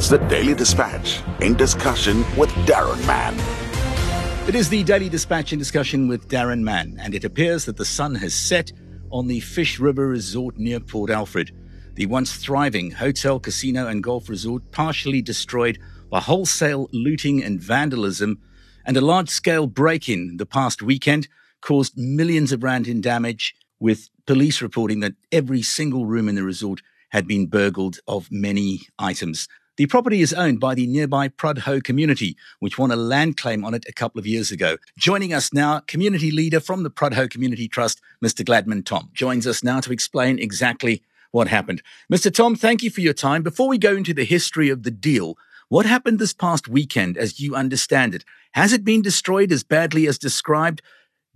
It's the Daily Dispatch in discussion with Daron Mann. It is the Daily Dispatch in discussion with Daron Mann, and it appears that the sun has set on the Fish River Resort near Port Alfred. The once thriving hotel, casino, and golf resort partially destroyed by wholesale looting and vandalism, and a large scale break in the past weekend caused millions of rand in damage, with police reporting that every single room in the resort had been burgled of many items. The property is owned by the nearby Prudhoe community, which won a land claim on it a couple of years ago. Joining us now, community leader from the Prudhoe Community Trust, Mr. Gladman Tom, joins us now to explain exactly what happened. Mr. Tom, thank you for your time. Before we go into the history of the deal, what happened this past weekend as you understand it? Has it been destroyed as badly as described?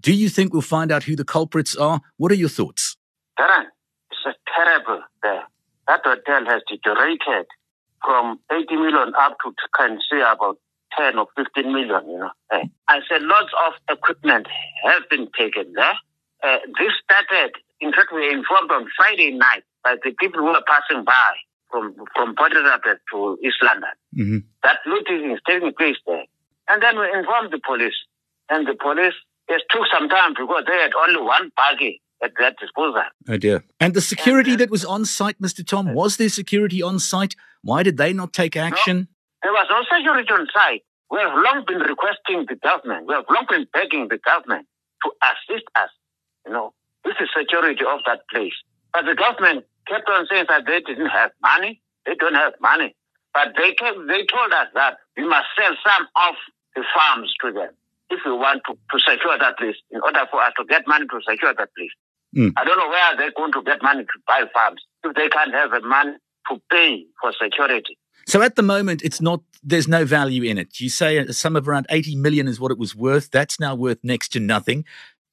Do you think we'll find out who the culprits are? What are your thoughts? Daron, it's a terrible there. That hotel has deteriorated from 80 million up to can say about 10 or 15 million, you know. Uh, I said lots of equipment has been taken there. Uh, this started, in fact, we were informed on Friday night by the people who were passing by from, from Port Elizabeth to East London. Mm-hmm. That looting is taking place there. And then we informed the police. And the police, it took some time because they had only one buggy at their disposal. Oh dear. And the security and, that was on site, Mr. Tom, was there security on site? Why did they not take action? No, there was no security on site. We have long been requesting the government, we have long been begging the government to assist us, you know, with the security of that place. But the government kept on saying that they didn't have money. They don't have money. But they kept, they told us that we must sell some of the farms to them if we want to, to secure that place, in order for us to get money to secure that place. Mm. I don't know where they're going to get money to buy farms if they can't have the money to pay for security. So at the moment, it's not. There's no value in it. You say a sum of around 80 million is what it was worth. That's now worth next to nothing.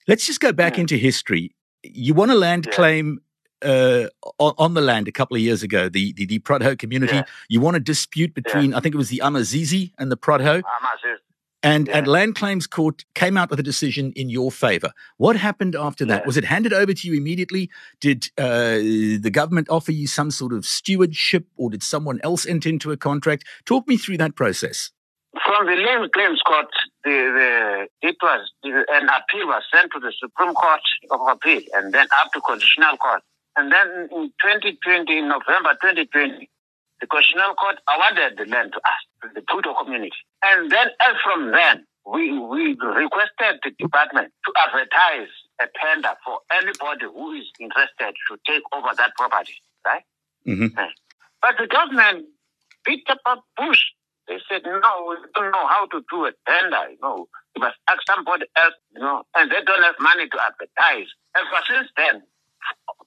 Let's just go back mm. into history. You want a land yeah. claim uh, on, the land a couple of years ago, the the, the community. Yeah. You want a dispute between, yeah. I think it was the Amazizi and the Prudhoe. Amazizi. And, yeah. and Land Claims Court came out with a decision in your favor. What happened after that? Yeah. Was it handed over to you immediately? Did uh, the government offer you some sort of stewardship or did someone else enter into a contract? Talk me through that process. From the Land Claims Court, the, the, it was an appeal was sent to the Supreme Court of Appeal and then up to Constitutional Court. And then in 2020, in November 2020, the Constitutional Court awarded the land to us, the Prudhoe community. And then, as from then, we, we requested the department to advertise a tender for anybody who is interested to take over that property, right? Mm-hmm. But the government beat up a bush. They said, no, we don't know how to do a tender, you know. You must ask somebody else, you know, and they don't have money to advertise. And for since then,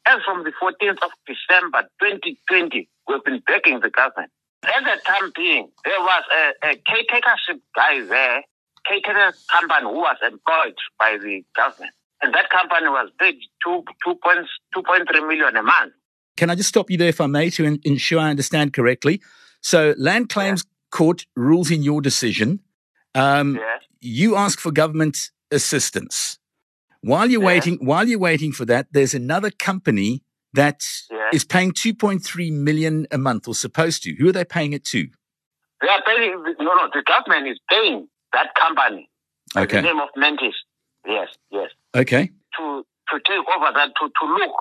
as from the 14th of December 2020, we've been begging the government. At the time being, there was a, a caretakership guy there, caretaker company who was employed by the government. And that company was paid 2, 2.3 million a month. Can I just stop you there, if I may, to ensure I understand correctly? So, Land Claims yeah. Court rules in your decision. Um, yeah. You ask for government assistance. While you're yeah. waiting, while you're waiting for that, there's another company that yeah. is paying 2.3 million a month or supposed to. Who are they paying it to? They are paying, no, no, the government is paying that company. Okay. The name of Mentis. Yes, yes. Okay. To, to take over that, to, to look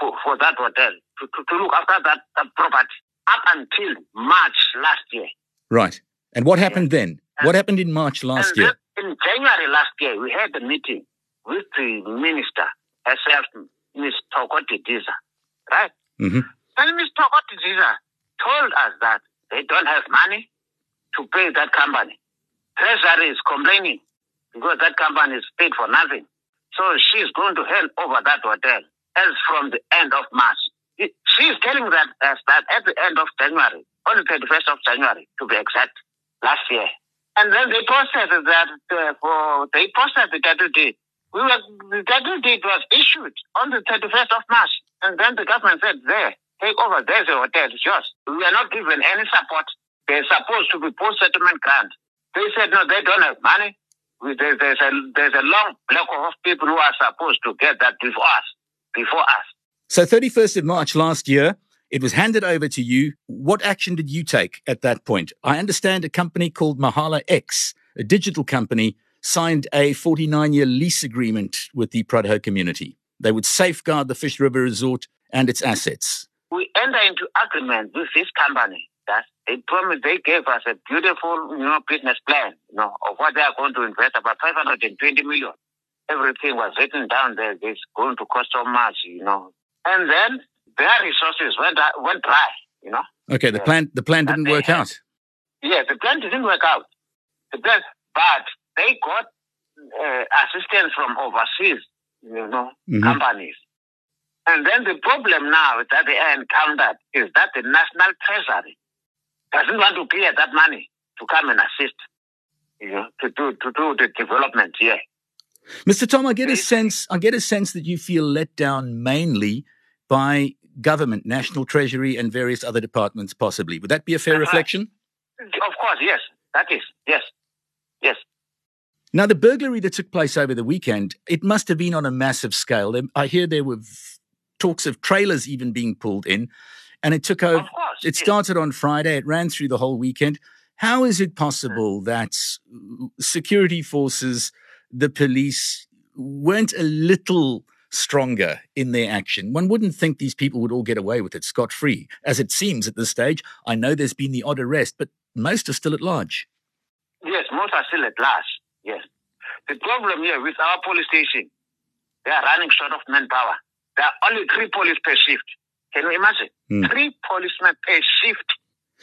for, for that hotel, to, to, to look after that, that property up until March last year. Right. And what happened yes. then? And, what happened in March last year? In January last year, we had a meeting with the minister herself, Ms. Thoko Didiza, right? Mm-hmm. And Ms. Thoko Didiza told us that they don't have money to pay that company. Treasury is complaining because that company is paid for nothing. So she's going to hand over that hotel as from the end of March. She's telling that, us that at the end of January, on the 31st of January, to be exact, last year. And then they processed that uh, for, they processed the deed we were, the title deed was issued on the 31st of March. And then the government said, there, take over, there's a hotel, it's yours. We are not given any support. They're supposed to be post-settlement grant. They said, no, they don't have money. There's, there's, a, there's a long block of people who are supposed to get that before us. Before us. So 31st of March last year, It was handed over to you. What action did you take at that point? I understand a company called Mahala X, a digital company, signed a 49 year lease agreement with the Prudhoe community. They would safeguard the Fish River Resort and its assets. We enter into agreement with this company that they promised they gave us a beautiful you know, business plan you know, of what they are going to invest about 520 million. Everything was written down there. It's going to cost so much, you know. And then their resources went went dry. You know. Okay, the plan the plan didn't work had, out. Yeah, the plan didn't work out. The plan, but they got uh, assistance from overseas, you know, mm-hmm. companies. And then the problem now that they encountered is that the national treasury doesn't want to clear that money to come and assist, you know, to do to do the development here. Mr. Tom, I get a sense I get a sense that you feel let down mainly by government, national treasury, and various other departments, possibly. Would that be a fair uh reflection? Of course, yes. That is, yes. Yes. Now, the burglary that took place over the weekend, it must have been on a massive scale. I hear there were talks of trailers even being pulled in, and it took over. Course, it started on Friday, it ran through the whole weekend. How is it mm. possible that security forces, the police, weren't a little stronger in their action. One wouldn't think these people would all get away with it scot free, as it seems at this stage. I know there's been the odd arrest, but most are still at large. Yes, most are still at large. Yes. The problem here with our police station, they are running short of manpower. There are only three police per shift. Can you imagine? Mm. Three policemen per shift.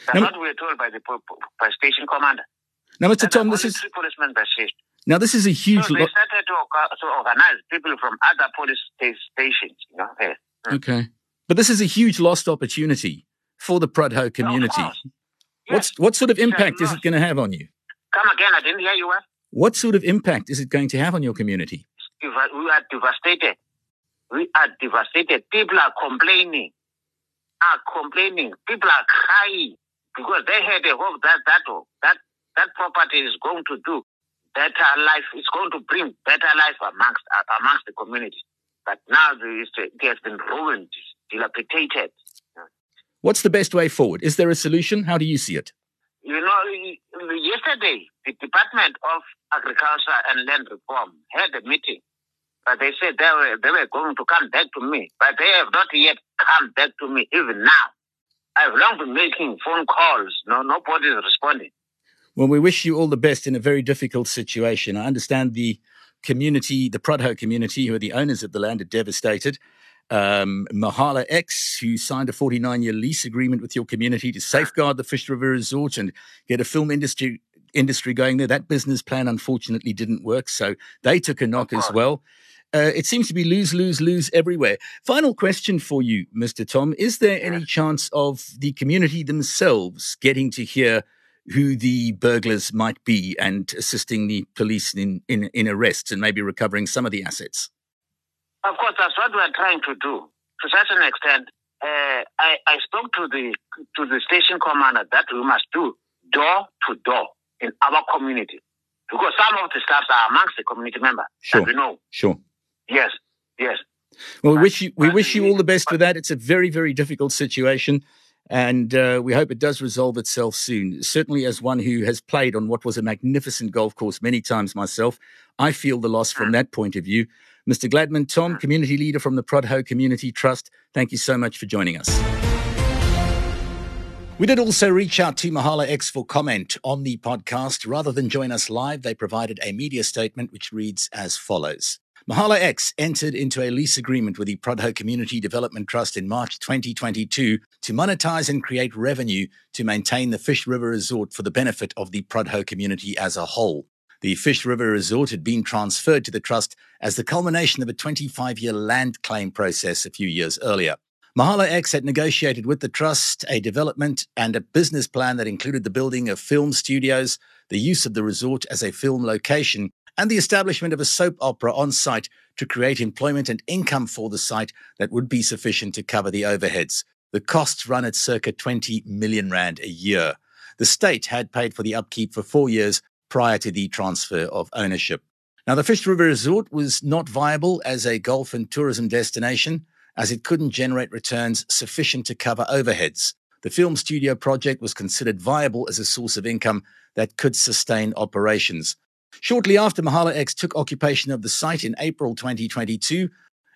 That's now, what we were told by the by station commander. Now, Mr. Tom, this is three policemen per shift. Now, this is a huge. So they lo- started to, to, organize people from other police stations. You know. Hmm. Okay, but this is a huge lost opportunity for the Prudhoe community. Yes. What's what sort of impact is it going to have on you? Come again, I didn't hear you well. What sort of impact is it going to have on your community? We are devastated. We are devastated. People are complaining. Are complaining. People are crying because they had a hope that that that that property is going to do better life. It's going to bring better life amongst amongst the community. But now it has been ruined, dilapidated. What's the best way forward? Is there a solution? How do you see it? You know, yesterday the Department of Agriculture and Land Reform had a meeting, but they said they were they were going to come back to me, but they have not yet come back to me even now. I've long been making phone calls. No, nobody is responding. Well, we wish you all the best in a very difficult situation. I understand the community, the Prudhoe community, who are the owners of the land, are devastated. Um, Mahala X, who signed a 49 year lease agreement with your community to safeguard the Fish River Resort and get a film industry industry going there. That business plan unfortunately didn't work, so they took a knock as well. Uh, it seems to be lose, lose, lose everywhere. Final question for you, Mr. Tom. Is there any chance of the community themselves getting to hear who the burglars might be and assisting the police in, in, in arrests and maybe recovering some of the assets? Of course, that's what we're trying to do. To such an extent, uh, I, I spoke to the to the station commander that we must do door to door in our community because some of the staffs are amongst the community members. Sure, we know. Sure. Yes. Yes. Well, we wish you we wish you all the best for that. It's a very very difficult situation. And uh, we hope it does resolve itself soon. Certainly, as one who has played on what was a magnificent golf course many times myself, I feel the loss from that point of view. Mr. Gladman, Tom, community leader from the Prudhoe Community Trust, thank you so much for joining us. We did also reach out to Mahala X for comment on the podcast. Rather than join us live, they provided a media statement which reads as follows. Mahala X entered into a lease agreement with the Prudhoe Community Development Trust in March 2022 to monetize and create revenue to maintain the Fish River Resort for the benefit of the Prudhoe community as a whole. The Fish River Resort had been transferred to the trust as the culmination of a 25 year land claim process a few years earlier. Mahala X had negotiated with the trust a development and a business plan that included the building of film studios, the use of the resort as a film location, and the establishment of a soap opera on site to create employment and income for the site that would be sufficient to cover the overheads. The costs run at circa 20 million rand a year. The state had paid for the upkeep for four years prior to the transfer of ownership. Now, the Fish River Resort was not viable as a golf and tourism destination, as it couldn't generate returns sufficient to cover overheads. The film studio project was considered viable as a source of income that could sustain operations. Shortly after Mahala X took occupation of the site in April 2022,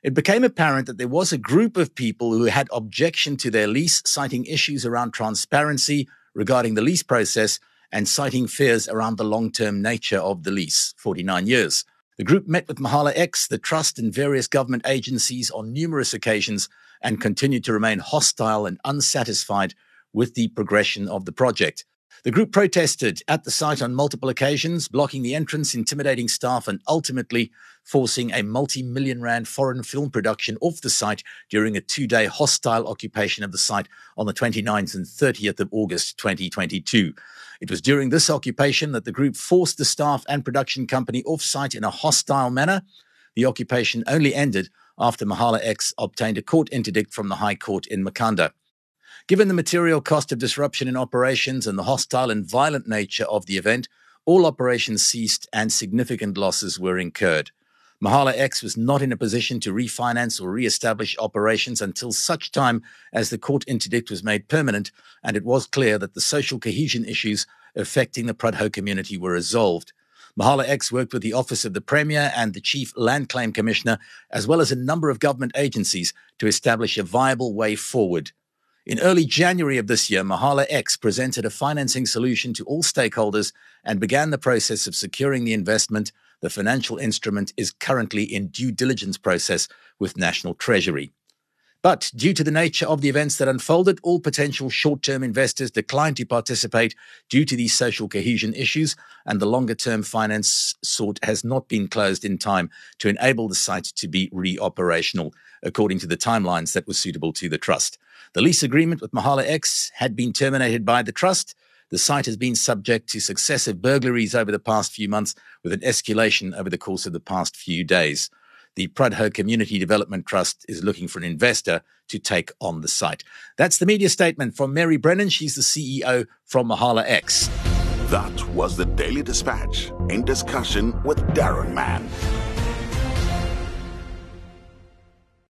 it became apparent that there was a group of people who had objection to their lease, citing issues around transparency regarding the lease process and citing fears around the long term nature of the lease 49 years. The group met with Mahala X, the trust, and various government agencies on numerous occasions and continued to remain hostile and unsatisfied with the progression of the project. The group protested at the site on multiple occasions, blocking the entrance, intimidating staff, and ultimately forcing a multi million rand foreign film production off the site during a two day hostile occupation of the site on the 29th and 30th of August 2022. It was during this occupation that the group forced the staff and production company off site in a hostile manner. The occupation only ended after Mahala X obtained a court interdict from the High Court in Makhanda. Given the material cost of disruption in operations and the hostile and violent nature of the event, all operations ceased and significant losses were incurred. Mahala X was not in a position to refinance or re-establish operations until such time as the court interdict was made permanent and it was clear that the social cohesion issues affecting the Prudhoe community were resolved. Mahala X worked with the Office of the Premier and the Chief Land Claim Commissioner, as well as a number of government agencies, to establish a viable way forward. In early January of this year, Mahala X presented a financing solution to all stakeholders and began the process of securing the investment the financial instrument is currently in due diligence process with National Treasury. But due to the nature of the events that unfolded, all potential short term investors declined to participate due to these social cohesion issues, and the longer term finance sought has not been closed in time to enable the site to be re operational, according to the timelines that were suitable to the trust. The lease agreement with Mahala X had been terminated by the trust, the site has been subject to successive burglaries over the past few months, with an escalation over the course of the past few days. The Prudhoe Community Development Trust is looking for an investor to take on the site. That's the media statement from Mary Brennan. She's the CEO from Mahala X. That was the Daily Dispatch in discussion with Daron Mann.